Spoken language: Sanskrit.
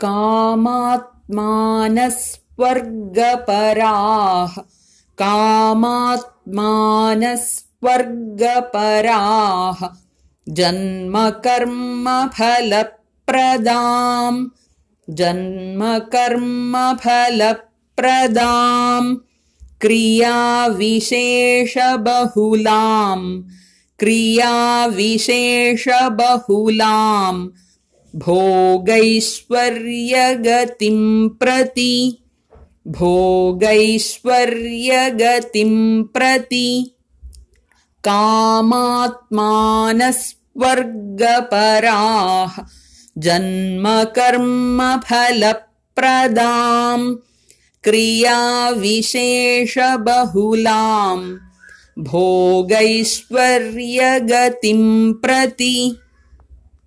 कामात्मानस्वर्गपराः। कामात्मानस्वर्गपराः। जन्मकर्मफलप्रदाम्। जन्मकर्मफलप्रदाम्। क्रियाविशेषबहुलाम्। क्रियाविशेषबहुलाम् भोगैश्वर्यगतिम् प्रति भोगैश्वर्यगतिम् प्रति कामात्मानस्वर्गपराः जन्मकर्मफलप्रदाम् क्रियाविशेषबहुलाम् भोगैश्वर्यगतिम् प्रति